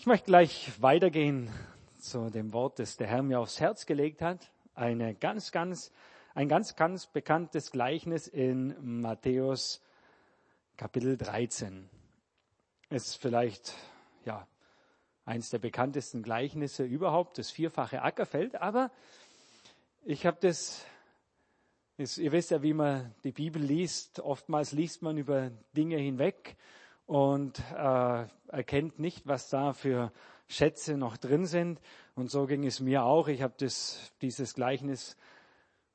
Ich möchte gleich weitergehen zu dem Wort, das der Herr mir aufs Herz gelegt hat. Eine ganz, ganz, ein ganz, ganz bekanntes Gleichnis in Matthäus Kapitel 13. Ist vielleicht, ja, eins der bekanntesten Gleichnisse überhaupt, das vierfache Ackerfeld. Aber ich habe das, ist, ihr wisst ja, wie man die Bibel liest. Oftmals liest man über Dinge hinweg und äh, erkennt nicht, was da für Schätze noch drin sind. Und so ging es mir auch. Ich habe dieses Gleichnis,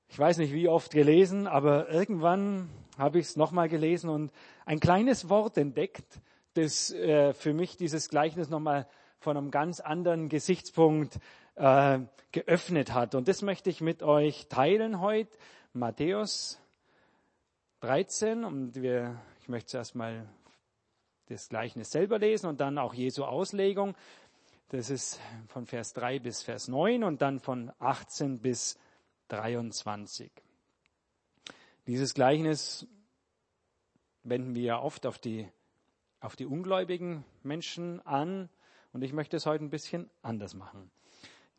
ich weiß nicht wie oft gelesen, aber irgendwann habe ich es nochmal gelesen und ein kleines Wort entdeckt, das äh, für mich dieses Gleichnis nochmal von einem ganz anderen Gesichtspunkt äh, geöffnet hat. Und das möchte ich mit euch teilen heute. Matthäus 13 und wir, ich möchte zuerst mal das Gleichnis selber lesen und dann auch Jesu Auslegung. Das ist von Vers 3 bis Vers 9 und dann von 18 bis 23. Dieses Gleichnis wenden wir ja oft auf die, auf die ungläubigen Menschen an und ich möchte es heute ein bisschen anders machen.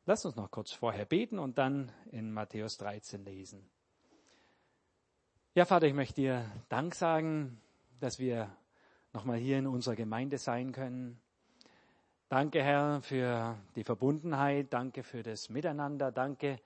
Lass uns noch kurz vorher beten und dann in Matthäus 13 lesen. Ja, Vater, ich möchte dir Dank sagen, dass wir nochmal hier in unserer Gemeinde sein können. Danke, Herr, für die Verbundenheit. Danke für das Miteinander. Danke,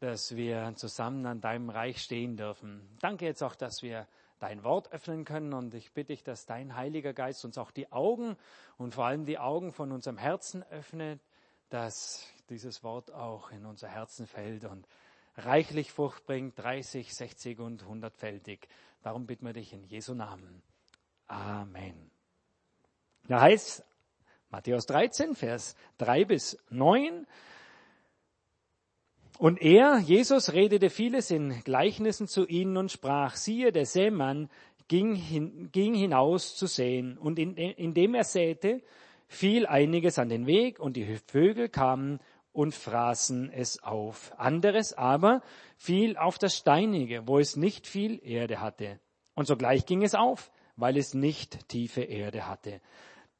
dass wir zusammen an deinem Reich stehen dürfen. Danke jetzt auch, dass wir dein Wort öffnen können. Und ich bitte dich, dass dein Heiliger Geist uns auch die Augen und vor allem die Augen von unserem Herzen öffnet, dass dieses Wort auch in unser Herzen fällt und reichlich Frucht bringt, 30, 60 und 100-fältig. Darum bitten wir dich in Jesu Namen. Amen. Da heißt Matthäus 13, Vers 3 bis 9. Und er, Jesus, redete vieles in Gleichnissen zu ihnen und sprach, siehe, der Sämann ging, hin, ging hinaus zu säen. Und in, indem er säte, fiel einiges an den Weg und die Vögel kamen und fraßen es auf. Anderes aber fiel auf das Steinige, wo es nicht viel Erde hatte. Und sogleich ging es auf weil es nicht tiefe Erde hatte.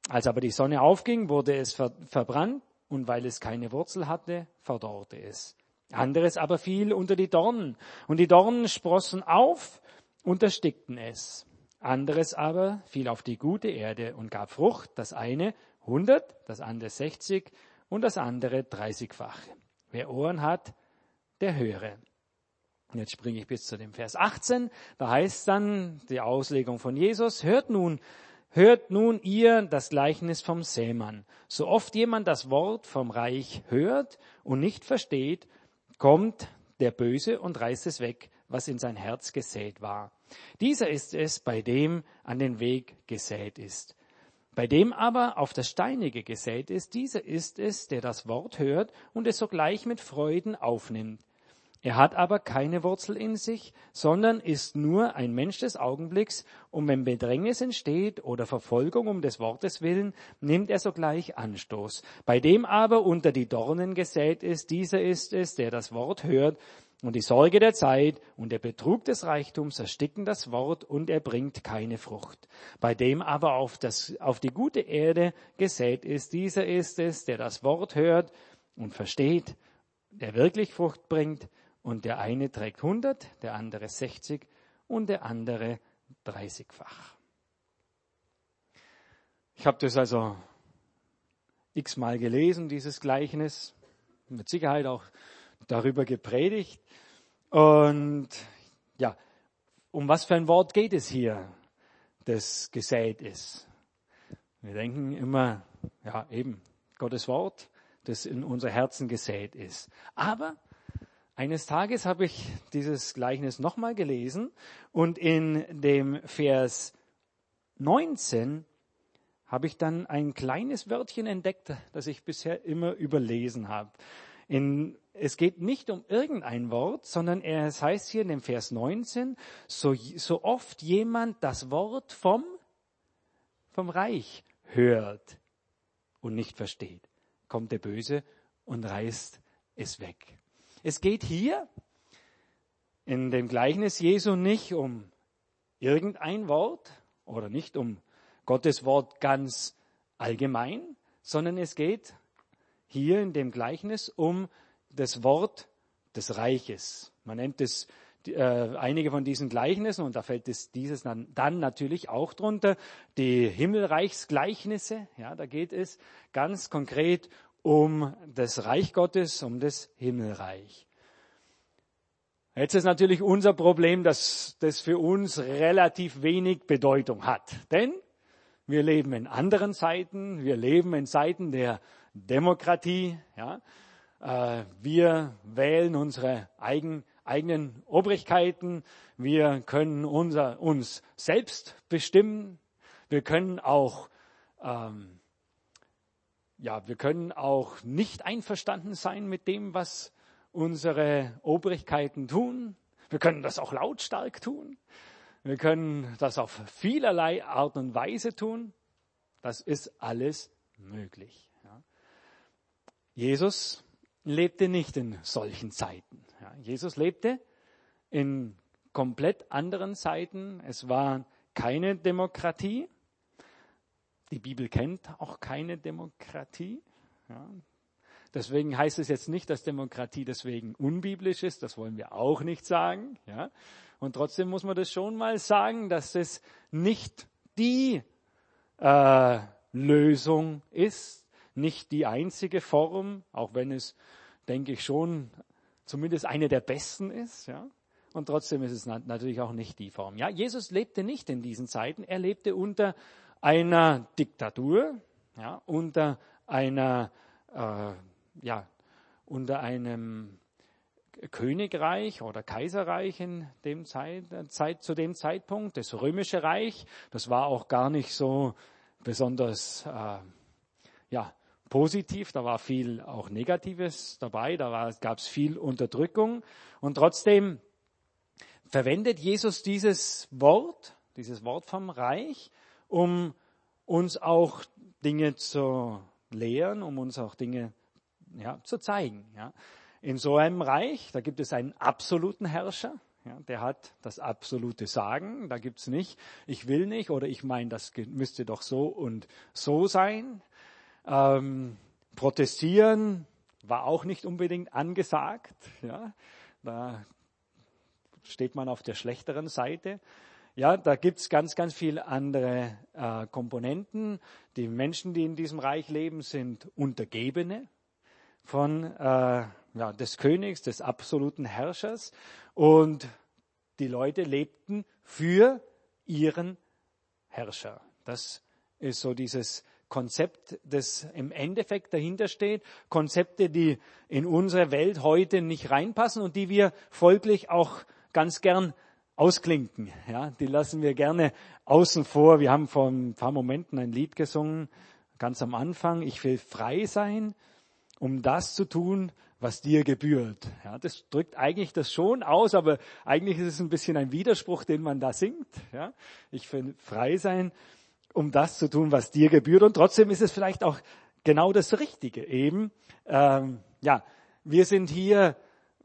Als aber die Sonne aufging, wurde es ver verbrannt und weil es keine Wurzel hatte, verdorrte es. Anderes aber fiel unter die Dornen und die Dornen sprossen auf und erstickten es. Anderes aber fiel auf die gute Erde und gab Frucht, das eine hundert, das andere sechzig und das andere dreißigfach. Wer Ohren hat, der höre. Jetzt springe ich bis zu dem Vers 18. Da heißt dann die Auslegung von Jesus, hört nun, hört nun ihr das Gleichnis vom Sämann. So oft jemand das Wort vom Reich hört und nicht versteht, kommt der Böse und reißt es weg, was in sein Herz gesät war. Dieser ist es, bei dem an den Weg gesät ist. Bei dem aber auf das Steinige gesät ist, dieser ist es, der das Wort hört und es sogleich mit Freuden aufnimmt. Er hat aber keine Wurzel in sich, sondern ist nur ein Mensch des Augenblicks, und wenn Bedrängnis entsteht oder Verfolgung um des Wortes willen, nimmt er sogleich Anstoß. Bei dem aber unter die Dornen gesät ist, dieser ist es, der das Wort hört, und die Sorge der Zeit und der Betrug des Reichtums ersticken das Wort und er bringt keine Frucht. Bei dem aber auf, das, auf die gute Erde gesät ist, dieser ist es, der das Wort hört und versteht, der wirklich Frucht bringt und der eine trägt 100, der andere 60 und der andere 30-fach. Ich habe das also x-mal gelesen, dieses Gleichnis, mit Sicherheit auch darüber gepredigt. Und ja, um was für ein Wort geht es hier, das gesät ist? Wir denken immer, ja, eben Gottes Wort, das in unser Herzen gesät ist. Aber eines Tages habe ich dieses Gleichnis nochmal gelesen und in dem Vers 19 habe ich dann ein kleines Wörtchen entdeckt, das ich bisher immer überlesen habe. In, es geht nicht um irgendein Wort, sondern es heißt hier in dem Vers 19, so, so oft jemand das Wort vom, vom Reich hört und nicht versteht, kommt der Böse und reißt es weg. Es geht hier in dem Gleichnis Jesu nicht um irgendein Wort oder nicht um Gottes Wort ganz allgemein, sondern es geht hier in dem Gleichnis um das Wort des Reiches. Man nennt es äh, einige von diesen Gleichnissen, und da fällt es dieses dann, dann natürlich auch drunter, die Himmelreichsgleichnisse. Ja, da geht es ganz konkret um das Reich Gottes, um das Himmelreich. Jetzt ist natürlich unser Problem, dass das für uns relativ wenig Bedeutung hat. Denn wir leben in anderen Zeiten, wir leben in Zeiten der Demokratie. Ja. Äh, wir wählen unsere eigen, eigenen Obrigkeiten, wir können unser, uns selbst bestimmen, wir können auch ähm, ja, wir können auch nicht einverstanden sein mit dem, was unsere Obrigkeiten tun. Wir können das auch lautstark tun. Wir können das auf vielerlei Art und Weise tun. Das ist alles möglich. Ja. Jesus lebte nicht in solchen Zeiten. Ja. Jesus lebte in komplett anderen Zeiten. Es war keine Demokratie. Die Bibel kennt auch keine Demokratie. Ja. Deswegen heißt es jetzt nicht, dass Demokratie deswegen unbiblisch ist. Das wollen wir auch nicht sagen. Ja. Und trotzdem muss man das schon mal sagen, dass es nicht die äh, Lösung ist, nicht die einzige Form, auch wenn es, denke ich, schon zumindest eine der besten ist. Ja. Und trotzdem ist es natürlich auch nicht die Form. Ja, Jesus lebte nicht in diesen Zeiten. Er lebte unter einer Diktatur, ja, unter einer, äh, ja, unter einem Königreich oder Kaiserreich in dem Zeit, Zeit, zu dem Zeitpunkt, das römische Reich, das war auch gar nicht so besonders, äh, ja, positiv, da war viel auch Negatives dabei, da gab es viel Unterdrückung. Und trotzdem verwendet Jesus dieses Wort, dieses Wort vom Reich, um uns auch Dinge zu lehren, um uns auch Dinge ja, zu zeigen. Ja. In so einem Reich, da gibt es einen absoluten Herrscher, ja, der hat das absolute Sagen. Da gibt's nicht, ich will nicht oder ich meine, das müsste doch so und so sein. Ähm, protestieren war auch nicht unbedingt angesagt. Ja. Da steht man auf der schlechteren Seite. Ja, da gibt's ganz, ganz viele andere äh, Komponenten. Die Menschen, die in diesem Reich leben, sind Untergebene von äh, ja, des Königs, des absoluten Herrschers. Und die Leute lebten für ihren Herrscher. Das ist so dieses Konzept, das im Endeffekt dahinter steht. Konzepte, die in unsere Welt heute nicht reinpassen und die wir folglich auch ganz gern ausklinken. Ja, die lassen wir gerne außen vor. Wir haben vor ein paar Momenten ein Lied gesungen, ganz am Anfang. Ich will frei sein, um das zu tun, was dir gebührt. Ja, das drückt eigentlich das schon aus, aber eigentlich ist es ein bisschen ein Widerspruch, den man da singt. Ja, ich will frei sein, um das zu tun, was dir gebührt. Und trotzdem ist es vielleicht auch genau das Richtige. Eben, ähm, ja, wir sind hier,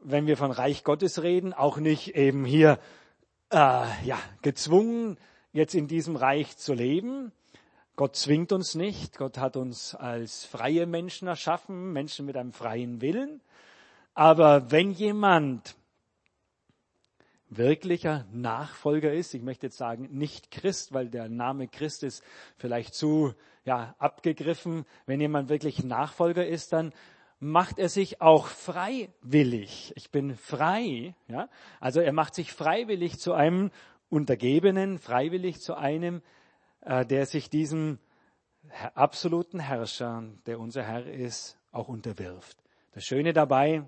wenn wir von Reich Gottes reden, auch nicht eben hier äh, ja, gezwungen, jetzt in diesem Reich zu leben. Gott zwingt uns nicht. Gott hat uns als freie Menschen erschaffen, Menschen mit einem freien Willen. Aber wenn jemand wirklicher Nachfolger ist, ich möchte jetzt sagen nicht Christ, weil der Name Christ ist vielleicht zu ja, abgegriffen. Wenn jemand wirklich Nachfolger ist, dann macht er sich auch freiwillig. Ich bin frei, ja. Also er macht sich freiwillig zu einem Untergebenen, freiwillig zu einem, äh, der sich diesem absoluten Herrscher, der unser Herr ist, auch unterwirft. Das Schöne dabei,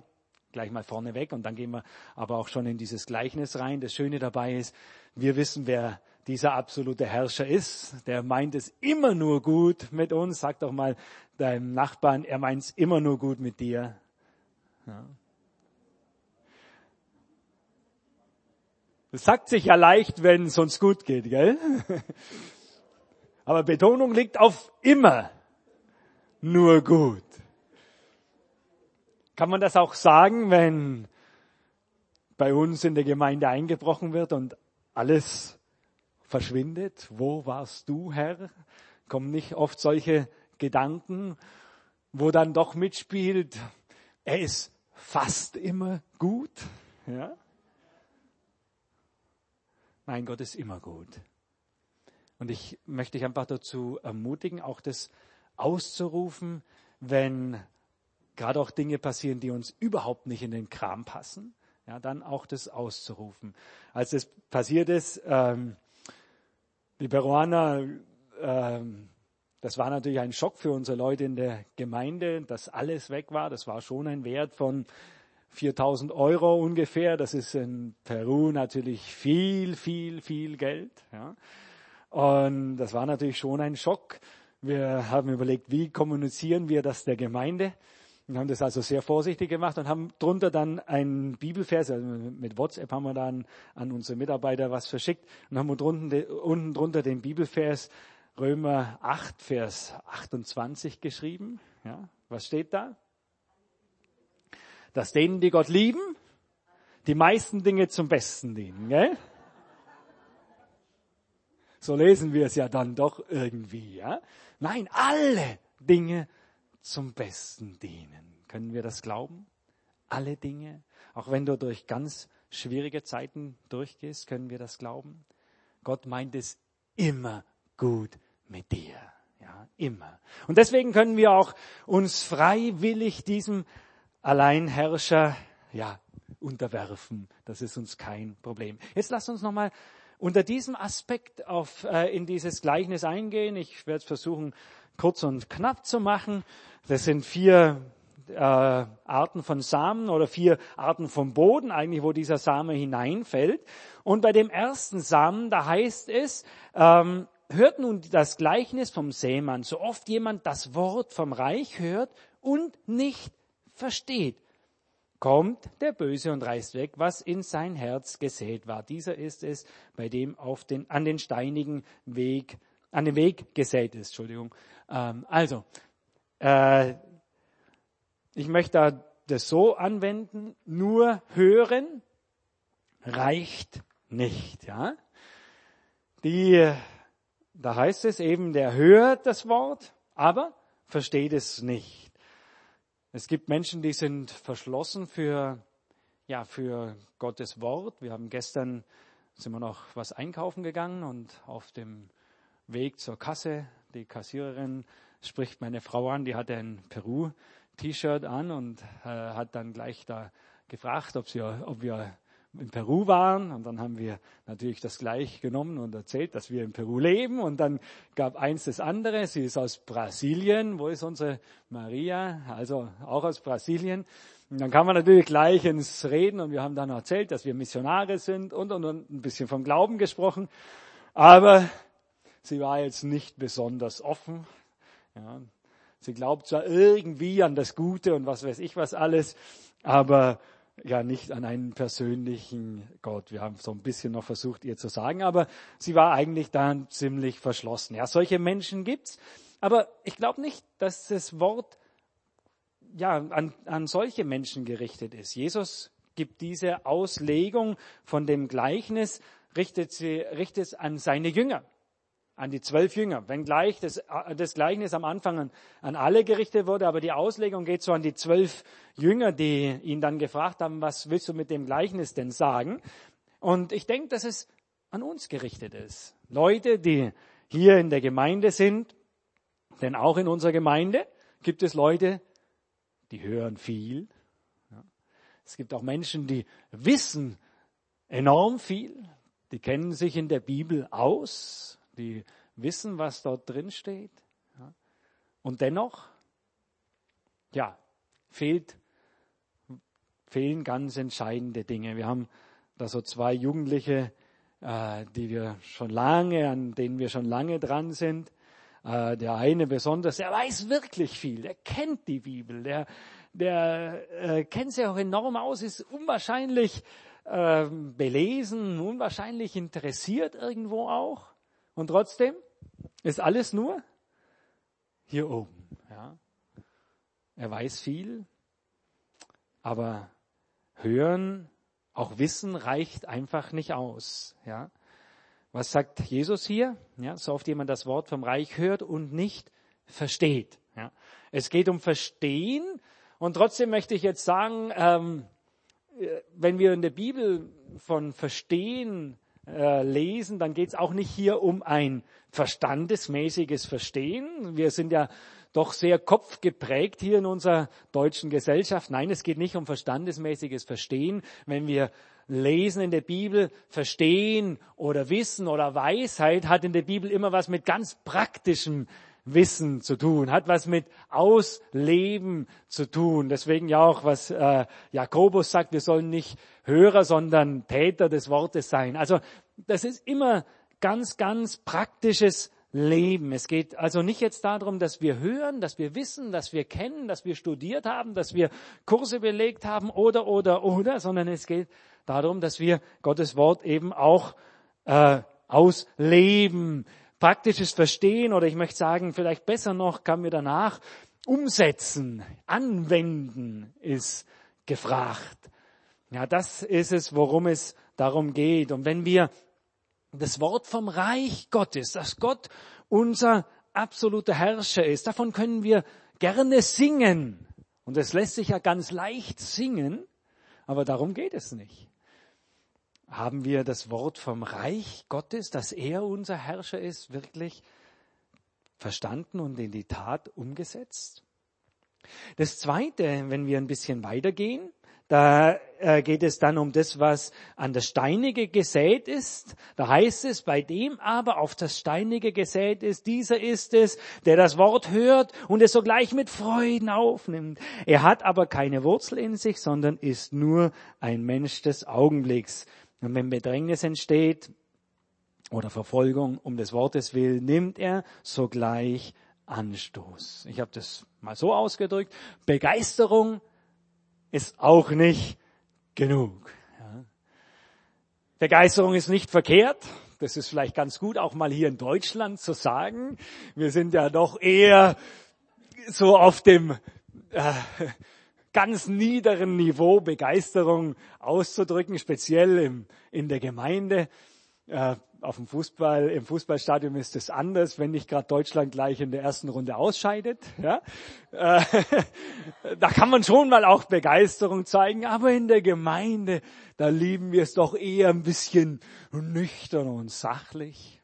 gleich mal vorneweg, und dann gehen wir aber auch schon in dieses Gleichnis rein. Das Schöne dabei ist, wir wissen, wer dieser absolute Herrscher ist. Der meint es immer nur gut mit uns. Sag doch mal deinem Nachbarn, er meint es immer nur gut mit dir. Das sagt sich ja leicht, wenn es uns gut geht, gell? Aber Betonung liegt auf immer nur gut. Kann man das auch sagen, wenn bei uns in der Gemeinde eingebrochen wird und alles verschwindet. Wo warst du, Herr? Kommen nicht oft solche Gedanken, wo dann doch mitspielt, er ist fast immer gut. Ja? Nein, Gott ist immer gut. Und ich möchte dich einfach dazu ermutigen, auch das auszurufen, wenn gerade auch Dinge passieren, die uns überhaupt nicht in den Kram passen, ja, dann auch das auszurufen. Als das passiert ist, ähm, die Peruaner, ähm, das war natürlich ein Schock für unsere Leute in der Gemeinde, dass alles weg war. Das war schon ein Wert von 4000 Euro ungefähr. Das ist in Peru natürlich viel, viel, viel Geld. Ja. Und das war natürlich schon ein Schock. Wir haben überlegt, wie kommunizieren wir das der Gemeinde? Wir haben das also sehr vorsichtig gemacht und haben drunter dann einen Bibelvers, also mit WhatsApp haben wir dann an unsere Mitarbeiter was verschickt und haben unten, unten drunter den Bibelvers Römer 8, Vers 28 geschrieben. Ja, was steht da? Dass denen, die Gott lieben, die meisten Dinge zum Besten dienen. Gell? So lesen wir es ja dann doch irgendwie. Ja? Nein, alle Dinge zum Besten dienen. Können wir das glauben? Alle Dinge, auch wenn du durch ganz schwierige Zeiten durchgehst, können wir das glauben? Gott meint es immer gut mit dir. Ja, immer. Und deswegen können wir auch uns freiwillig diesem Alleinherrscher, ja, unterwerfen. Das ist uns kein Problem. Jetzt lass uns nochmal unter diesem Aspekt auf, äh, in dieses Gleichnis eingehen. Ich werde versuchen, kurz und knapp zu machen. Das sind vier äh, Arten von Samen oder vier Arten vom Boden, eigentlich wo dieser Same hineinfällt. Und bei dem ersten Samen, da heißt es, ähm, hört nun das Gleichnis vom Sämann. So oft jemand das Wort vom Reich hört und nicht versteht, kommt der Böse und reißt weg, was in sein Herz gesät war. Dieser ist es, bei dem auf den, an den steinigen Weg, an den Weg gesät ist. Entschuldigung. Ähm, also, äh, ich möchte das so anwenden, nur hören reicht nicht, ja. Die, da heißt es eben, der hört das Wort, aber versteht es nicht. Es gibt Menschen, die sind verschlossen für, ja, für Gottes Wort. Wir haben gestern, sind wir noch was einkaufen gegangen und auf dem Weg zur Kasse, die Kassiererin spricht meine Frau an, die hatte ein Peru-T-Shirt an und äh, hat dann gleich da gefragt, ob, sie, ob wir in Peru waren und dann haben wir natürlich das gleich genommen und erzählt, dass wir in Peru leben und dann gab eins das andere. Sie ist aus Brasilien. Wo ist unsere Maria? Also auch aus Brasilien. Und dann kam man natürlich gleich ins Reden und wir haben dann erzählt, dass wir Missionare sind und, und, und ein bisschen vom Glauben gesprochen. Aber sie war jetzt nicht besonders offen. Ja, sie glaubt zwar irgendwie an das Gute und was weiß ich was alles, aber ja nicht an einen persönlichen Gott. Wir haben so ein bisschen noch versucht, ihr zu sagen, aber sie war eigentlich dann ziemlich verschlossen. Ja, solche Menschen gibt's, aber ich glaube nicht, dass das Wort ja an, an solche Menschen gerichtet ist. Jesus gibt diese Auslegung von dem Gleichnis, richtet sie richtet es an seine Jünger an die zwölf Jünger, wenngleich das, das Gleichnis am Anfang an, an alle gerichtet wurde, aber die Auslegung geht so an die zwölf Jünger, die ihn dann gefragt haben, was willst du mit dem Gleichnis denn sagen? Und ich denke, dass es an uns gerichtet ist. Leute, die hier in der Gemeinde sind, denn auch in unserer Gemeinde gibt es Leute, die hören viel. Es gibt auch Menschen, die wissen enorm viel, die kennen sich in der Bibel aus, die wissen, was dort drin steht. Ja. Und dennoch, ja, fehlt, fehlen ganz entscheidende Dinge. Wir haben da so zwei Jugendliche, äh, die wir schon lange, an denen wir schon lange dran sind. Äh, der eine besonders, der weiß wirklich viel, der kennt die Bibel, der, der äh, kennt sie auch enorm aus, ist unwahrscheinlich äh, belesen, unwahrscheinlich interessiert irgendwo auch. Und trotzdem ist alles nur hier oben. Ja. Er weiß viel, aber hören, auch wissen reicht einfach nicht aus. Ja. Was sagt Jesus hier? Ja, so oft jemand das Wort vom Reich hört und nicht versteht. Ja. Es geht um Verstehen und trotzdem möchte ich jetzt sagen, ähm, wenn wir in der Bibel von Verstehen äh, lesen, dann geht es auch nicht hier um ein verstandesmäßiges Verstehen. Wir sind ja doch sehr kopfgeprägt hier in unserer deutschen Gesellschaft. Nein, es geht nicht um verstandesmäßiges Verstehen. Wenn wir lesen in der Bibel, verstehen oder wissen oder Weisheit hat in der Bibel immer was mit ganz praktischem Wissen zu tun, hat was mit Ausleben zu tun. Deswegen ja auch, was äh, Jakobus sagt, wir sollen nicht Hörer, sondern Täter des Wortes sein. Also das ist immer ganz, ganz praktisches Leben. Es geht also nicht jetzt darum, dass wir hören, dass wir wissen, dass wir kennen, dass wir studiert haben, dass wir Kurse belegt haben oder, oder, oder, sondern es geht darum, dass wir Gottes Wort eben auch äh, ausleben, praktisches Verstehen oder ich möchte sagen, vielleicht besser noch, kann mir danach umsetzen, anwenden ist gefragt. Ja, das ist es, worum es darum geht. Und wenn wir das Wort vom Reich Gottes, dass Gott unser absoluter Herrscher ist, davon können wir gerne singen. Und es lässt sich ja ganz leicht singen, aber darum geht es nicht. Haben wir das Wort vom Reich Gottes, dass er unser Herrscher ist, wirklich verstanden und in die Tat umgesetzt? Das Zweite, wenn wir ein bisschen weitergehen, da äh, geht es dann um das, was an das Steinige gesät ist. Da heißt es, bei dem aber auf das Steinige gesät ist, dieser ist es, der das Wort hört und es sogleich mit Freuden aufnimmt. Er hat aber keine Wurzel in sich, sondern ist nur ein Mensch des Augenblicks. Und wenn Bedrängnis entsteht oder Verfolgung um des Wortes willen, nimmt er sogleich Anstoß. Ich habe das mal so ausgedrückt. Begeisterung ist auch nicht genug. Ja. Begeisterung ist nicht verkehrt. Das ist vielleicht ganz gut, auch mal hier in Deutschland zu sagen. Wir sind ja doch eher so auf dem äh, ganz niederen Niveau Begeisterung auszudrücken, speziell im, in der Gemeinde. Äh, auf dem Fußball, im Fußballstadion ist es anders, wenn nicht gerade Deutschland gleich in der ersten Runde ausscheidet. Ja? Äh, da kann man schon mal auch Begeisterung zeigen, aber in der Gemeinde, da lieben wir es doch eher ein bisschen nüchtern und sachlich.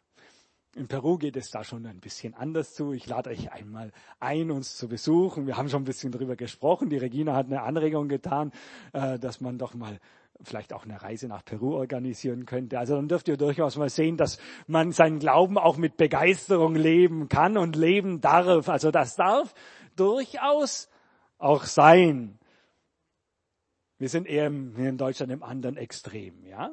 In Peru geht es da schon ein bisschen anders zu. Ich lade euch einmal ein, uns zu besuchen. Wir haben schon ein bisschen darüber gesprochen. Die Regina hat eine Anregung getan, äh, dass man doch mal vielleicht auch eine Reise nach Peru organisieren könnte. Also dann dürft ihr durchaus mal sehen, dass man seinen Glauben auch mit Begeisterung leben kann und leben darf. Also das darf durchaus auch sein. Wir sind eher in Deutschland im anderen Extrem, ja.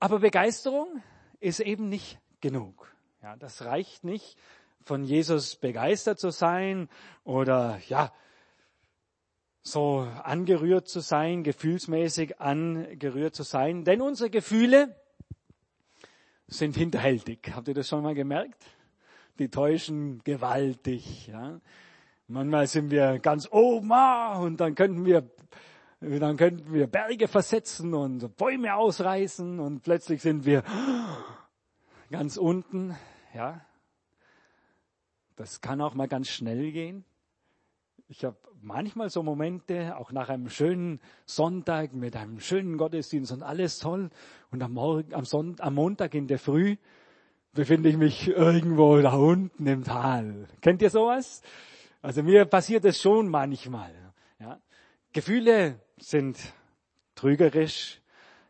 Aber Begeisterung ist eben nicht genug. Ja, das reicht nicht, von Jesus begeistert zu sein oder ja, so angerührt zu sein, gefühlsmäßig angerührt zu sein. Denn unsere Gefühle sind hinterhältig. Habt ihr das schon mal gemerkt? Die täuschen gewaltig. Ja? Manchmal sind wir ganz oben ah, und dann könnten wir dann könnten wir Berge versetzen und Bäume ausreißen und plötzlich sind wir ganz unten, ja. Das kann auch mal ganz schnell gehen. Ich habe manchmal so Momente, auch nach einem schönen Sonntag mit einem schönen Gottesdienst und alles toll. Und am, Morgen, am, Sonntag, am Montag in der Früh befinde ich mich irgendwo da unten im Tal. Kennt ihr sowas? Also mir passiert es schon manchmal. Ja. Gefühle sind trügerisch,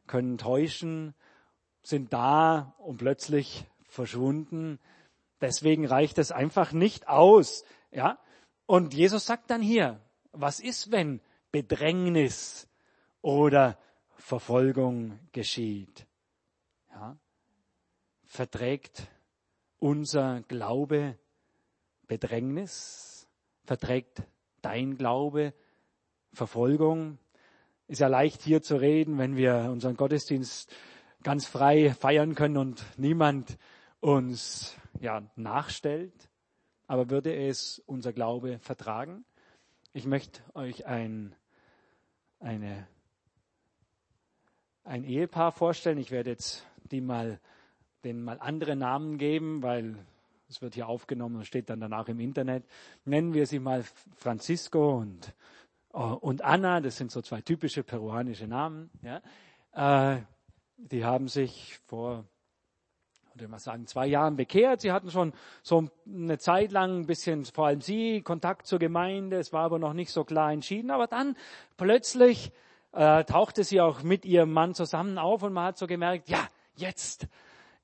können täuschen, sind da und plötzlich verschwunden. Deswegen reicht es einfach nicht aus. Ja? Und Jesus sagt dann hier, was ist, wenn Bedrängnis oder Verfolgung geschieht? Ja? Verträgt unser Glaube Bedrängnis? Verträgt dein Glaube Verfolgung? Ist ja leicht hier zu reden, wenn wir unseren Gottesdienst ganz frei feiern können und niemand uns ja, nachstellt. Aber würde es unser Glaube vertragen? Ich möchte euch ein, eine, ein Ehepaar vorstellen. Ich werde jetzt die mal, den mal andere Namen geben, weil es wird hier aufgenommen und steht dann danach im Internet. Nennen wir sie mal Francisco und, und Anna, das sind so zwei typische peruanische Namen. Ja. Äh, die haben sich vor würde mal sagen, zwei Jahren bekehrt. Sie hatten schon so eine Zeit lang ein bisschen, vor allem sie, Kontakt zur Gemeinde. Es war aber noch nicht so klar entschieden. Aber dann plötzlich äh, tauchte sie auch mit ihrem Mann zusammen auf und man hat so gemerkt, ja, jetzt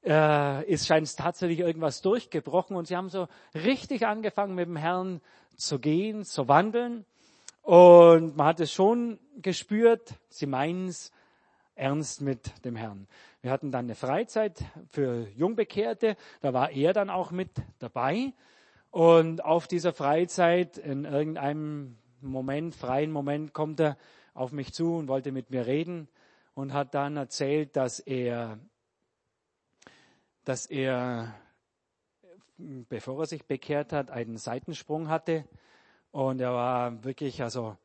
äh, ist scheint tatsächlich irgendwas durchgebrochen und sie haben so richtig angefangen mit dem Herrn zu gehen, zu wandeln. Und man hat es schon gespürt, sie meinen es ernst mit dem Herrn. Wir hatten dann eine Freizeit für Jungbekehrte, da war er dann auch mit dabei. Und auf dieser Freizeit, in irgendeinem Moment, freien Moment, kommt er auf mich zu und wollte mit mir reden und hat dann erzählt, dass er, dass er, bevor er sich bekehrt hat, einen Seitensprung hatte. Und er war wirklich, also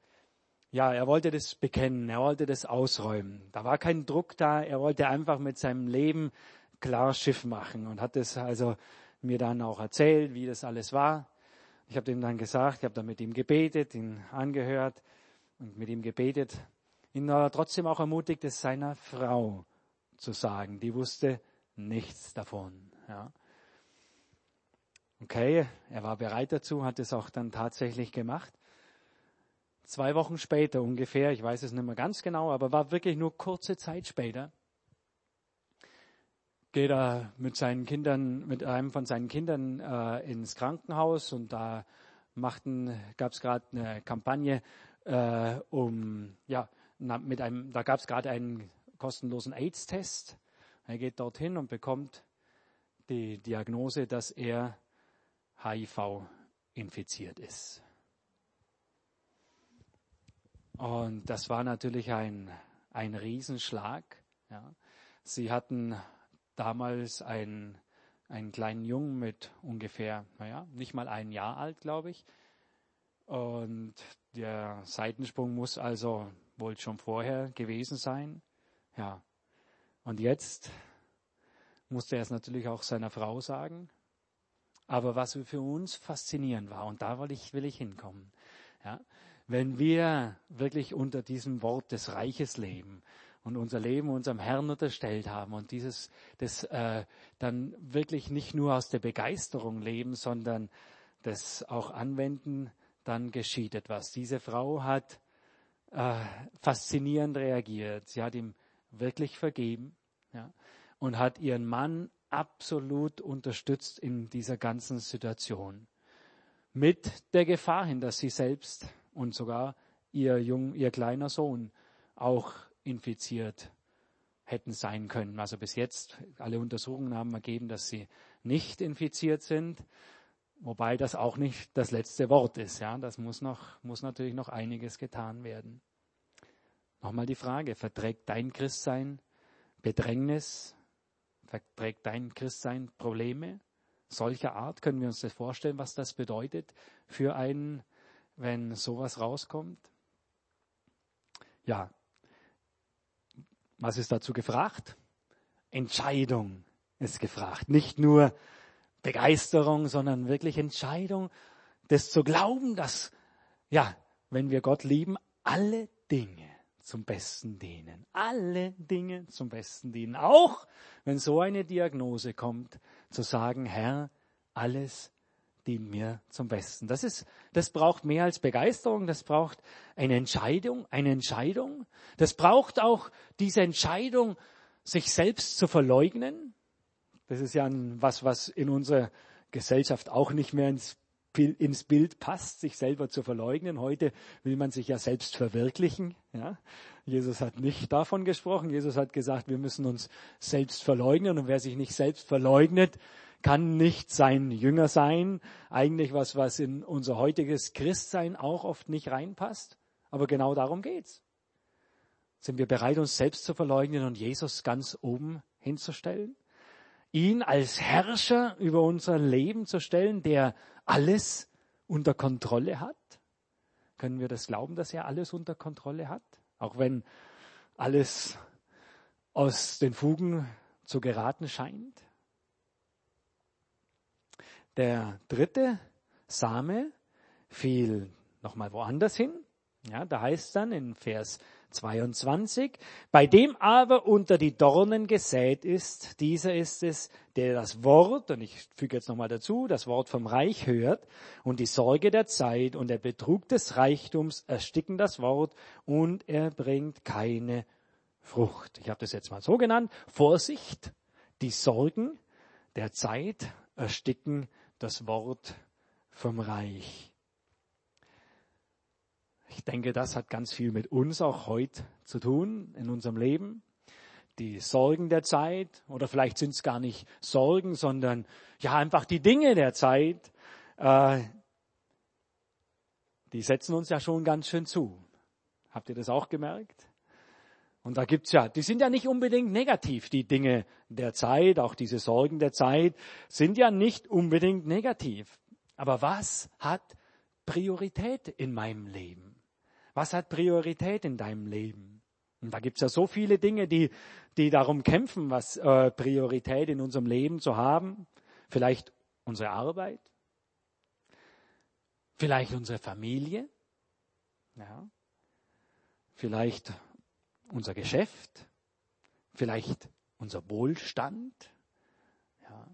ja, er wollte das bekennen, er wollte das ausräumen. Da war kein Druck da, er wollte einfach mit seinem Leben klar Schiff machen und hat es also mir dann auch erzählt, wie das alles war. Ich habe ihm dann gesagt, ich habe dann mit ihm gebetet, ihn angehört und mit ihm gebetet, ihn aber trotzdem auch ermutigt, es seiner Frau zu sagen. Die wusste nichts davon. Ja. Okay, er war bereit dazu, hat es auch dann tatsächlich gemacht. Zwei Wochen später ungefähr, ich weiß es nicht mehr ganz genau, aber war wirklich nur kurze Zeit später, geht er mit seinen Kindern, mit einem von seinen Kindern äh, ins Krankenhaus und da machten, gab es gerade eine Kampagne äh, um, ja, mit einem, da gab es gerade einen kostenlosen AIDS-Test. Er geht dorthin und bekommt die Diagnose, dass er HIV infiziert ist. Und das war natürlich ein, ein Riesenschlag. Ja. Sie hatten damals einen, einen kleinen Jungen mit ungefähr, naja, nicht mal ein Jahr alt, glaube ich. Und der Seitensprung muss also wohl schon vorher gewesen sein. Ja. Und jetzt musste er es natürlich auch seiner Frau sagen. Aber was für uns faszinierend war, und da will ich, will ich hinkommen. Ja wenn wir wirklich unter diesem Wort des Reiches leben und unser Leben unserem Herrn unterstellt haben und dieses das äh, dann wirklich nicht nur aus der Begeisterung leben, sondern das auch anwenden, dann geschieht etwas. Diese Frau hat äh, faszinierend reagiert. Sie hat ihm wirklich vergeben ja, und hat ihren Mann absolut unterstützt in dieser ganzen Situation. Mit der Gefahr hin, dass sie selbst und sogar ihr jung, ihr kleiner Sohn auch infiziert hätten sein können. Also bis jetzt, alle Untersuchungen haben ergeben, dass sie nicht infiziert sind, wobei das auch nicht das letzte Wort ist. Ja, das muss noch, muss natürlich noch einiges getan werden. Nochmal die Frage, verträgt dein Christsein Bedrängnis? Verträgt dein Christsein Probleme? Solcher Art können wir uns das vorstellen, was das bedeutet für einen wenn sowas rauskommt? Ja, was ist dazu gefragt? Entscheidung ist gefragt. Nicht nur Begeisterung, sondern wirklich Entscheidung, das zu glauben, dass, ja, wenn wir Gott lieben, alle Dinge zum Besten dienen. Alle Dinge zum Besten dienen. Auch wenn so eine Diagnose kommt, zu sagen, Herr, alles dient mir zum Besten. Das ist, das braucht mehr als Begeisterung, das braucht eine Entscheidung, eine Entscheidung. Das braucht auch diese Entscheidung, sich selbst zu verleugnen. Das ist ja was, was in unserer Gesellschaft auch nicht mehr ins, ins Bild passt, sich selber zu verleugnen. Heute will man sich ja selbst verwirklichen. Ja? Jesus hat nicht davon gesprochen. Jesus hat gesagt, wir müssen uns selbst verleugnen. Und wer sich nicht selbst verleugnet, kann nicht sein Jünger sein. Eigentlich was, was in unser heutiges Christsein auch oft nicht reinpasst. Aber genau darum geht's. Sind wir bereit, uns selbst zu verleugnen und Jesus ganz oben hinzustellen? Ihn als Herrscher über unser Leben zu stellen, der alles unter Kontrolle hat? Können wir das glauben, dass er alles unter Kontrolle hat? Auch wenn alles aus den Fugen zu geraten scheint? Der dritte Same fiel nochmal woanders hin. Ja, da heißt dann in Vers 22, bei dem aber unter die Dornen gesät ist, dieser ist es, der das Wort, und ich füge jetzt nochmal dazu, das Wort vom Reich hört und die Sorge der Zeit und der Betrug des Reichtums ersticken das Wort und er bringt keine Frucht. Ich habe das jetzt mal so genannt. Vorsicht, die Sorgen der Zeit ersticken das Wort vom Reich. Ich denke, das hat ganz viel mit uns auch heute zu tun in unserem Leben. Die Sorgen der Zeit oder vielleicht sind es gar nicht Sorgen, sondern ja einfach die Dinge der Zeit, äh, die setzen uns ja schon ganz schön zu. Habt ihr das auch gemerkt? Und da gibt's ja, die sind ja nicht unbedingt negativ, die Dinge der Zeit, auch diese Sorgen der Zeit sind ja nicht unbedingt negativ. Aber was hat Priorität in meinem Leben? Was hat Priorität in deinem Leben? Und da gibt's ja so viele Dinge, die, die darum kämpfen, was äh, Priorität in unserem Leben zu haben. Vielleicht unsere Arbeit, vielleicht unsere Familie, ja, vielleicht unser Geschäft, vielleicht unser Wohlstand, ja,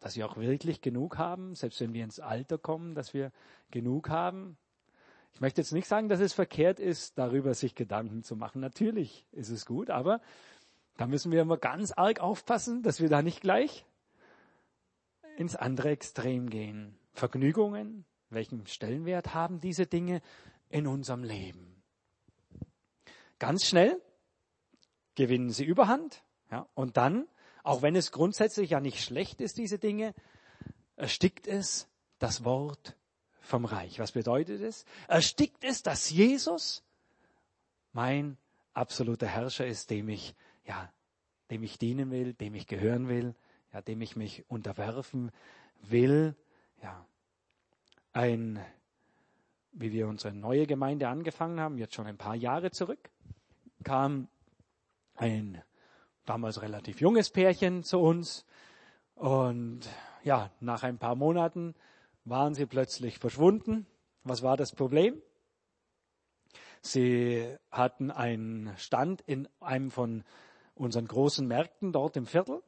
dass wir auch wirklich genug haben, selbst wenn wir ins Alter kommen, dass wir genug haben. Ich möchte jetzt nicht sagen, dass es verkehrt ist, darüber sich Gedanken zu machen. Natürlich ist es gut, aber da müssen wir immer ganz arg aufpassen, dass wir da nicht gleich ins andere Extrem gehen. Vergnügungen, welchen Stellenwert haben diese Dinge in unserem Leben? Ganz schnell gewinnen sie Überhand, ja, und dann, auch wenn es grundsätzlich ja nicht schlecht ist, diese Dinge, erstickt es das Wort vom Reich. Was bedeutet es? Erstickt es, dass Jesus mein absoluter Herrscher ist, dem ich, ja, dem ich dienen will, dem ich gehören will, ja, dem ich mich unterwerfen will, ja. Ein, wie wir unsere neue Gemeinde angefangen haben, jetzt schon ein paar Jahre zurück, kam ein damals relativ junges Pärchen zu uns und ja, nach ein paar Monaten waren sie plötzlich verschwunden. Was war das Problem? Sie hatten einen Stand in einem von unseren großen Märkten dort im Viertel.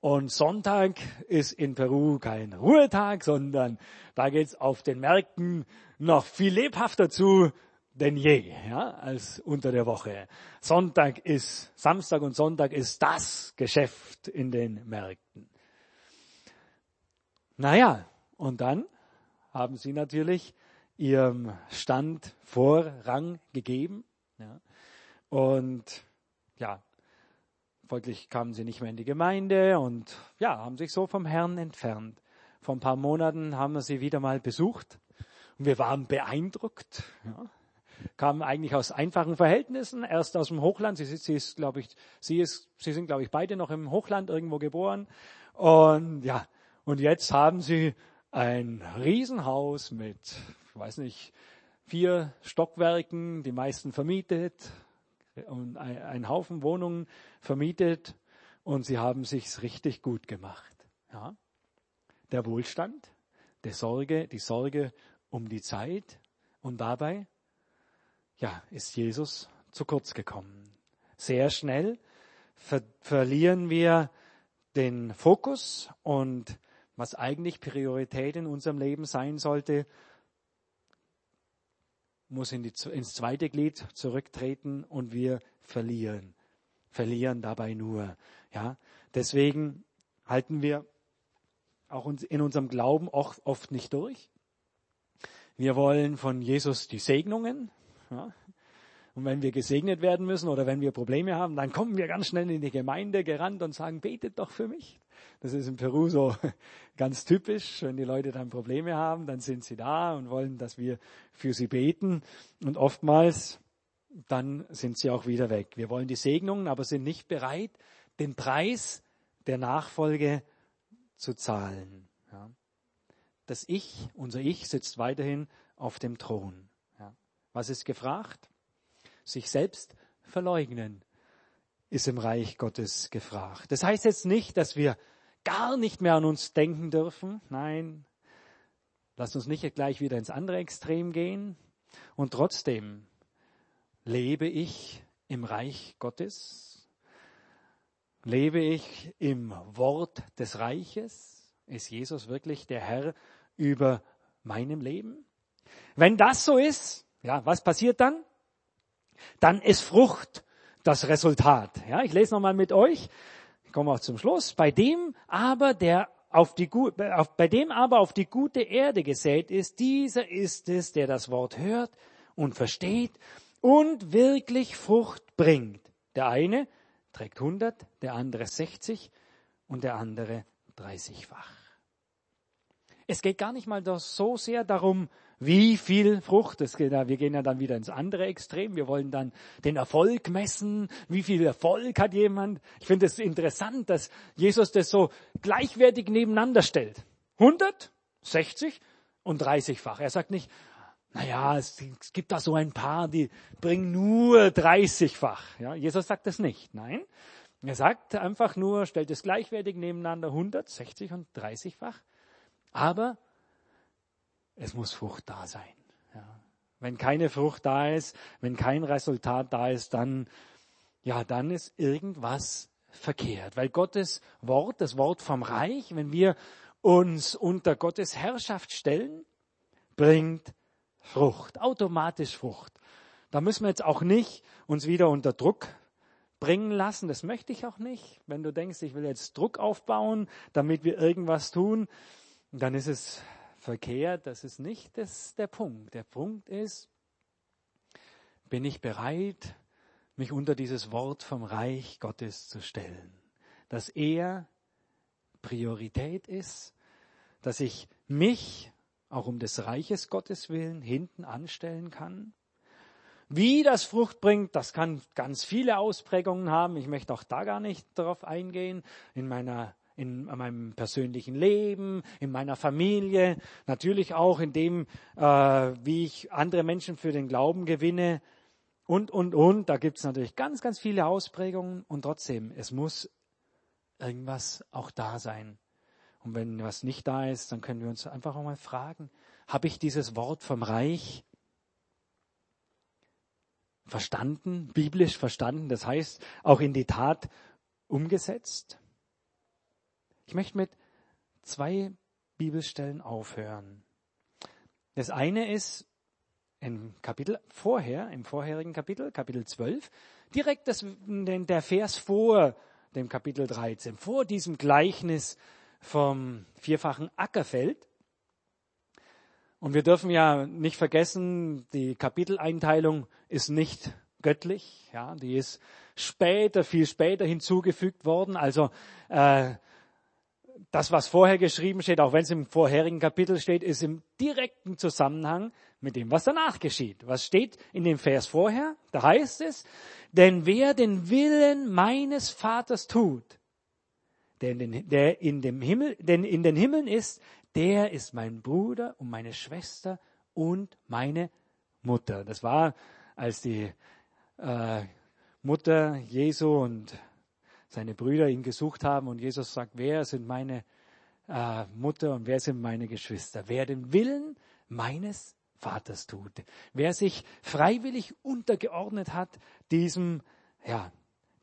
Und Sonntag ist in Peru kein Ruhetag, sondern da geht's auf den Märkten noch viel lebhafter zu denn je, ja, als unter der Woche. Sonntag ist, Samstag und Sonntag ist das Geschäft in den Märkten. Naja, und dann haben sie natürlich ihrem Stand Vorrang gegeben. Ja. Und ja, folglich kamen sie nicht mehr in die Gemeinde und ja, haben sich so vom Herrn entfernt. Vor ein paar Monaten haben wir sie wieder mal besucht und wir waren beeindruckt. Ja. Kamen eigentlich aus einfachen Verhältnissen, erst aus dem Hochland. Sie, sie ist, glaube ich, sie ist, sie sind, glaube ich, beide noch im Hochland irgendwo geboren. Und ja, und jetzt haben sie ein Riesenhaus mit, weiß nicht, vier Stockwerken, die meisten vermietet und ein Haufen Wohnungen vermietet und sie haben sich's richtig gut gemacht. Ja. Der Wohlstand, der Sorge, die Sorge um die Zeit und dabei, ja, ist Jesus zu kurz gekommen. Sehr schnell ver verlieren wir den Fokus und was eigentlich Priorität in unserem Leben sein sollte, muss in die, ins zweite Glied zurücktreten und wir verlieren. Verlieren dabei nur. Ja, deswegen halten wir auch in unserem Glauben oft nicht durch. Wir wollen von Jesus die Segnungen. Ja, und wenn wir gesegnet werden müssen oder wenn wir Probleme haben, dann kommen wir ganz schnell in die Gemeinde gerannt und sagen, betet doch für mich. Das ist in Peru so ganz typisch. Wenn die Leute dann Probleme haben, dann sind sie da und wollen, dass wir für sie beten. Und oftmals, dann sind sie auch wieder weg. Wir wollen die Segnungen, aber sind nicht bereit, den Preis der Nachfolge zu zahlen. Ja. Das Ich, unser Ich sitzt weiterhin auf dem Thron. Ja. Was ist gefragt? sich selbst verleugnen, ist im Reich Gottes gefragt. Das heißt jetzt nicht, dass wir gar nicht mehr an uns denken dürfen. Nein, lasst uns nicht gleich wieder ins andere Extrem gehen. Und trotzdem lebe ich im Reich Gottes? Lebe ich im Wort des Reiches? Ist Jesus wirklich der Herr über meinem Leben? Wenn das so ist, ja, was passiert dann? Dann ist Frucht das Resultat. Ja, ich lese nochmal mit euch. Ich komme auch zum Schluss. Bei dem aber, der auf die, auf, bei dem aber auf die gute Erde gesät ist, dieser ist es, der das Wort hört und versteht und wirklich Frucht bringt. Der eine trägt 100, der andere 60 und der andere 30-fach. Es geht gar nicht mal so sehr darum, wie viel Frucht. Es geht, wir gehen ja dann wieder ins andere Extrem. Wir wollen dann den Erfolg messen. Wie viel Erfolg hat jemand? Ich finde es interessant, dass Jesus das so gleichwertig nebeneinander stellt. 100, 60 und 30-fach. Er sagt nicht, naja, es, es gibt da so ein paar, die bringen nur 30-fach. Ja, Jesus sagt das nicht. Nein. Er sagt einfach nur, stellt es gleichwertig nebeneinander 100, 60 und 30-fach. Aber es muss Frucht da sein. Ja. Wenn keine Frucht da ist, wenn kein Resultat da ist, dann, ja, dann ist irgendwas verkehrt. Weil Gottes Wort, das Wort vom Reich, wenn wir uns unter Gottes Herrschaft stellen, bringt Frucht, automatisch Frucht. Da müssen wir jetzt auch nicht uns wieder unter Druck bringen lassen. Das möchte ich auch nicht. Wenn du denkst, ich will jetzt Druck aufbauen, damit wir irgendwas tun, dann ist es verkehrt. Das ist nicht das, der Punkt. Der Punkt ist, bin ich bereit, mich unter dieses Wort vom Reich Gottes zu stellen. Dass er Priorität ist, dass ich mich auch um des Reiches Gottes willen hinten anstellen kann. Wie das Frucht bringt, das kann ganz viele Ausprägungen haben. Ich möchte auch da gar nicht darauf eingehen. In meiner in meinem persönlichen Leben, in meiner Familie, natürlich auch in dem, äh, wie ich andere Menschen für den Glauben gewinne und, und, und. Da gibt es natürlich ganz, ganz viele Ausprägungen und trotzdem, es muss irgendwas auch da sein. Und wenn was nicht da ist, dann können wir uns einfach auch mal fragen, habe ich dieses Wort vom Reich verstanden, biblisch verstanden, das heißt auch in die Tat umgesetzt? Ich möchte mit zwei Bibelstellen aufhören. Das eine ist im Kapitel vorher, im vorherigen Kapitel, Kapitel 12, direkt das, der Vers vor dem Kapitel 13, vor diesem Gleichnis vom vierfachen Ackerfeld. Und wir dürfen ja nicht vergessen, die Kapiteleinteilung ist nicht göttlich, ja, die ist später, viel später hinzugefügt worden. Also äh, das, was vorher geschrieben steht, auch wenn es im vorherigen Kapitel steht, ist im direkten Zusammenhang mit dem, was danach geschieht. Was steht in dem Vers vorher? Da heißt es, denn wer den Willen meines Vaters tut, der in, den, der in dem Himmel, denn in den Himmeln ist, der ist mein Bruder und meine Schwester und meine Mutter. Das war, als die äh, Mutter Jesu und seine Brüder ihn gesucht haben und Jesus sagt, wer sind meine äh, Mutter und wer sind meine Geschwister? Wer den Willen meines Vaters tut, wer sich freiwillig untergeordnet hat diesem, ja,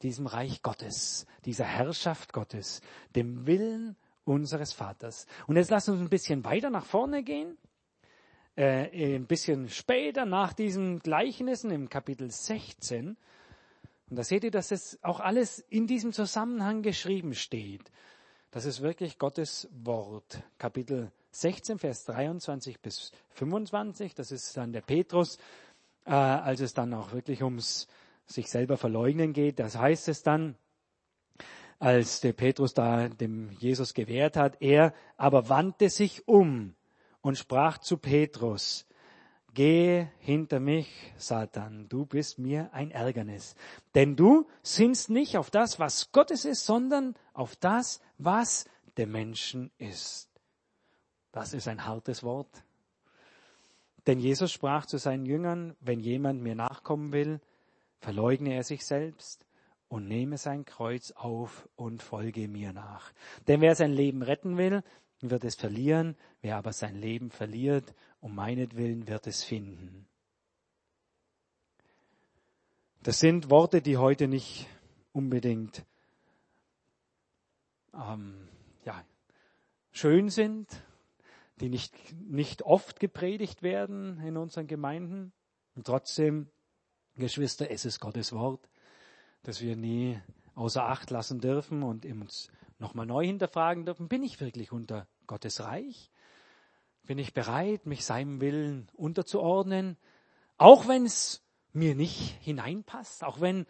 diesem Reich Gottes, dieser Herrschaft Gottes, dem Willen unseres Vaters. Und jetzt wir uns ein bisschen weiter nach vorne gehen. Äh, ein bisschen später nach diesen Gleichnissen im Kapitel 16 und da seht ihr, dass es auch alles in diesem Zusammenhang geschrieben steht. Das ist wirklich Gottes Wort. Kapitel 16, Vers 23 bis 25. Das ist dann der Petrus, äh, als es dann auch wirklich ums sich selber verleugnen geht. Das heißt es dann, als der Petrus da dem Jesus gewährt hat, er aber wandte sich um und sprach zu Petrus, Gehe hinter mich, Satan, du bist mir ein Ärgernis. Denn du sinnst nicht auf das, was Gottes ist, sondern auf das, was der Menschen ist. Das ist ein hartes Wort. Denn Jesus sprach zu seinen Jüngern, wenn jemand mir nachkommen will, verleugne er sich selbst und nehme sein Kreuz auf und folge mir nach. Denn wer sein Leben retten will, wird es verlieren, wer aber sein Leben verliert, um meinetwillen wird es finden. Das sind Worte, die heute nicht unbedingt ähm, ja, schön sind, die nicht, nicht oft gepredigt werden in unseren Gemeinden. Und trotzdem, Geschwister, es ist Gottes Wort, das wir nie außer Acht lassen dürfen und uns nochmal neu hinterfragen dürfen. Bin ich wirklich unter Gottes Reich? Bin ich bereit, mich seinem Willen unterzuordnen? Auch wenn es mir nicht hineinpasst, auch wenn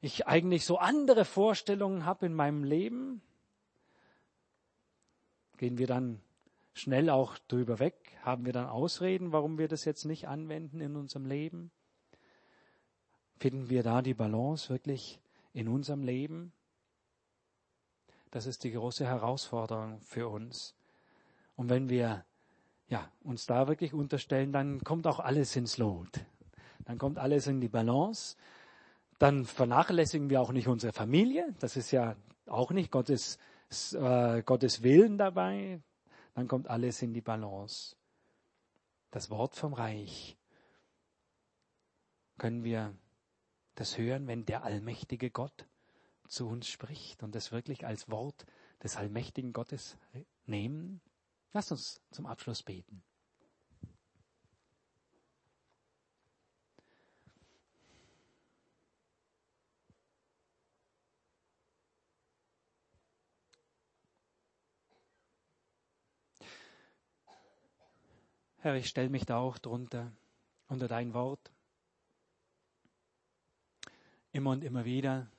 ich eigentlich so andere Vorstellungen habe in meinem Leben, gehen wir dann schnell auch drüber weg? Haben wir dann Ausreden, warum wir das jetzt nicht anwenden in unserem Leben? Finden wir da die Balance wirklich in unserem Leben? Das ist die große Herausforderung für uns. Und wenn wir ja, uns da wirklich unterstellen, dann kommt auch alles ins Lot. Dann kommt alles in die Balance. Dann vernachlässigen wir auch nicht unsere Familie. Das ist ja auch nicht Gottes, äh, Gottes Willen dabei dann kommt alles in die Balance. Das Wort vom Reich. Können wir das hören, wenn der allmächtige Gott zu uns spricht und das wirklich als Wort des allmächtigen Gottes nehmen? Lasst uns zum Abschluss beten. Herr, ich stelle mich da auch drunter, unter dein Wort. Immer und immer wieder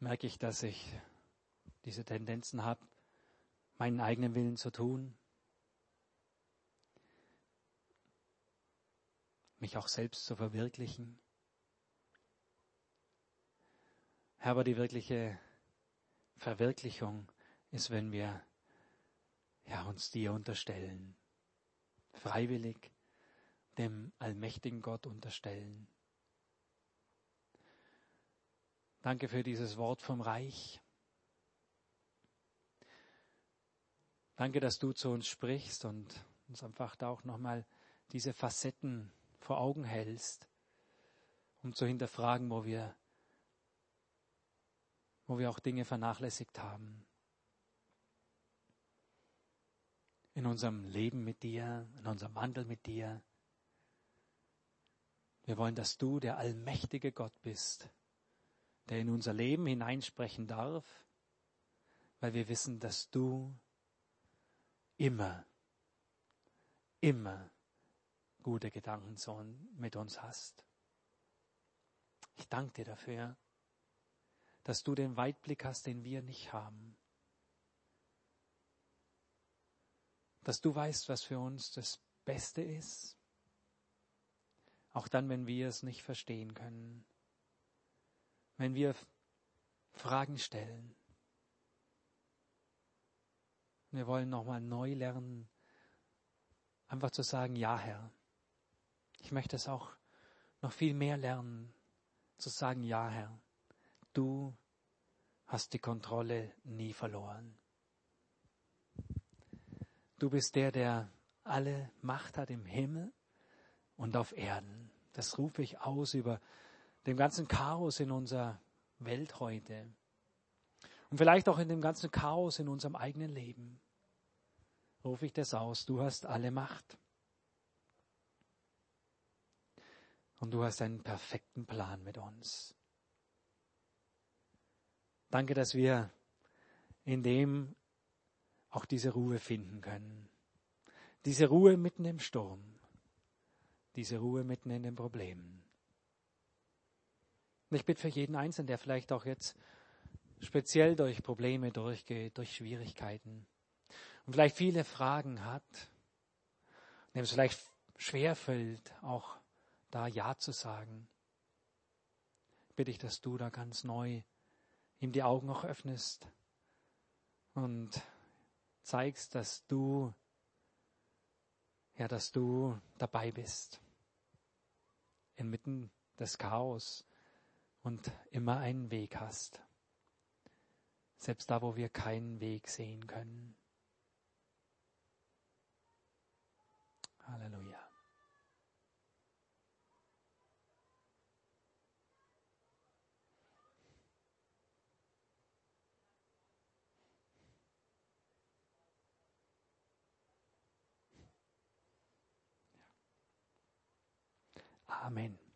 merke ich, dass ich diese Tendenzen habe, meinen eigenen Willen zu tun, mich auch selbst zu verwirklichen. Herr, aber die wirkliche Verwirklichung ist, wenn wir ja, uns dir unterstellen freiwillig dem allmächtigen Gott unterstellen. Danke für dieses Wort vom Reich. Danke, dass du zu uns sprichst und uns einfach da auch nochmal diese Facetten vor Augen hältst, um zu hinterfragen, wo wir, wo wir auch Dinge vernachlässigt haben. in unserem Leben mit dir, in unserem Wandel mit dir. Wir wollen, dass du der allmächtige Gott bist, der in unser Leben hineinsprechen darf, weil wir wissen, dass du immer, immer gute Gedanken mit uns hast. Ich danke dir dafür, dass du den Weitblick hast, den wir nicht haben. dass du weißt, was für uns das Beste ist, auch dann, wenn wir es nicht verstehen können, wenn wir Fragen stellen. Wir wollen nochmal neu lernen, einfach zu sagen, ja Herr, ich möchte es auch noch viel mehr lernen, zu sagen, ja Herr, du hast die Kontrolle nie verloren. Du bist der, der alle Macht hat im Himmel und auf Erden. Das rufe ich aus über dem ganzen Chaos in unserer Welt heute. Und vielleicht auch in dem ganzen Chaos in unserem eigenen Leben. Rufe ich das aus. Du hast alle Macht. Und du hast einen perfekten Plan mit uns. Danke, dass wir in dem auch diese Ruhe finden können. Diese Ruhe mitten im Sturm. Diese Ruhe mitten in den Problemen. Und ich bitte für jeden Einzelnen, der vielleicht auch jetzt speziell durch Probleme durchgeht, durch Schwierigkeiten und vielleicht viele Fragen hat, dem es vielleicht schwerfällt, auch da Ja zu sagen, bitte ich, dass du da ganz neu ihm die Augen auch öffnest und zeigst, dass du, ja, dass du dabei bist. Inmitten des Chaos und immer einen Weg hast. Selbst da, wo wir keinen Weg sehen können. Halleluja. Amen.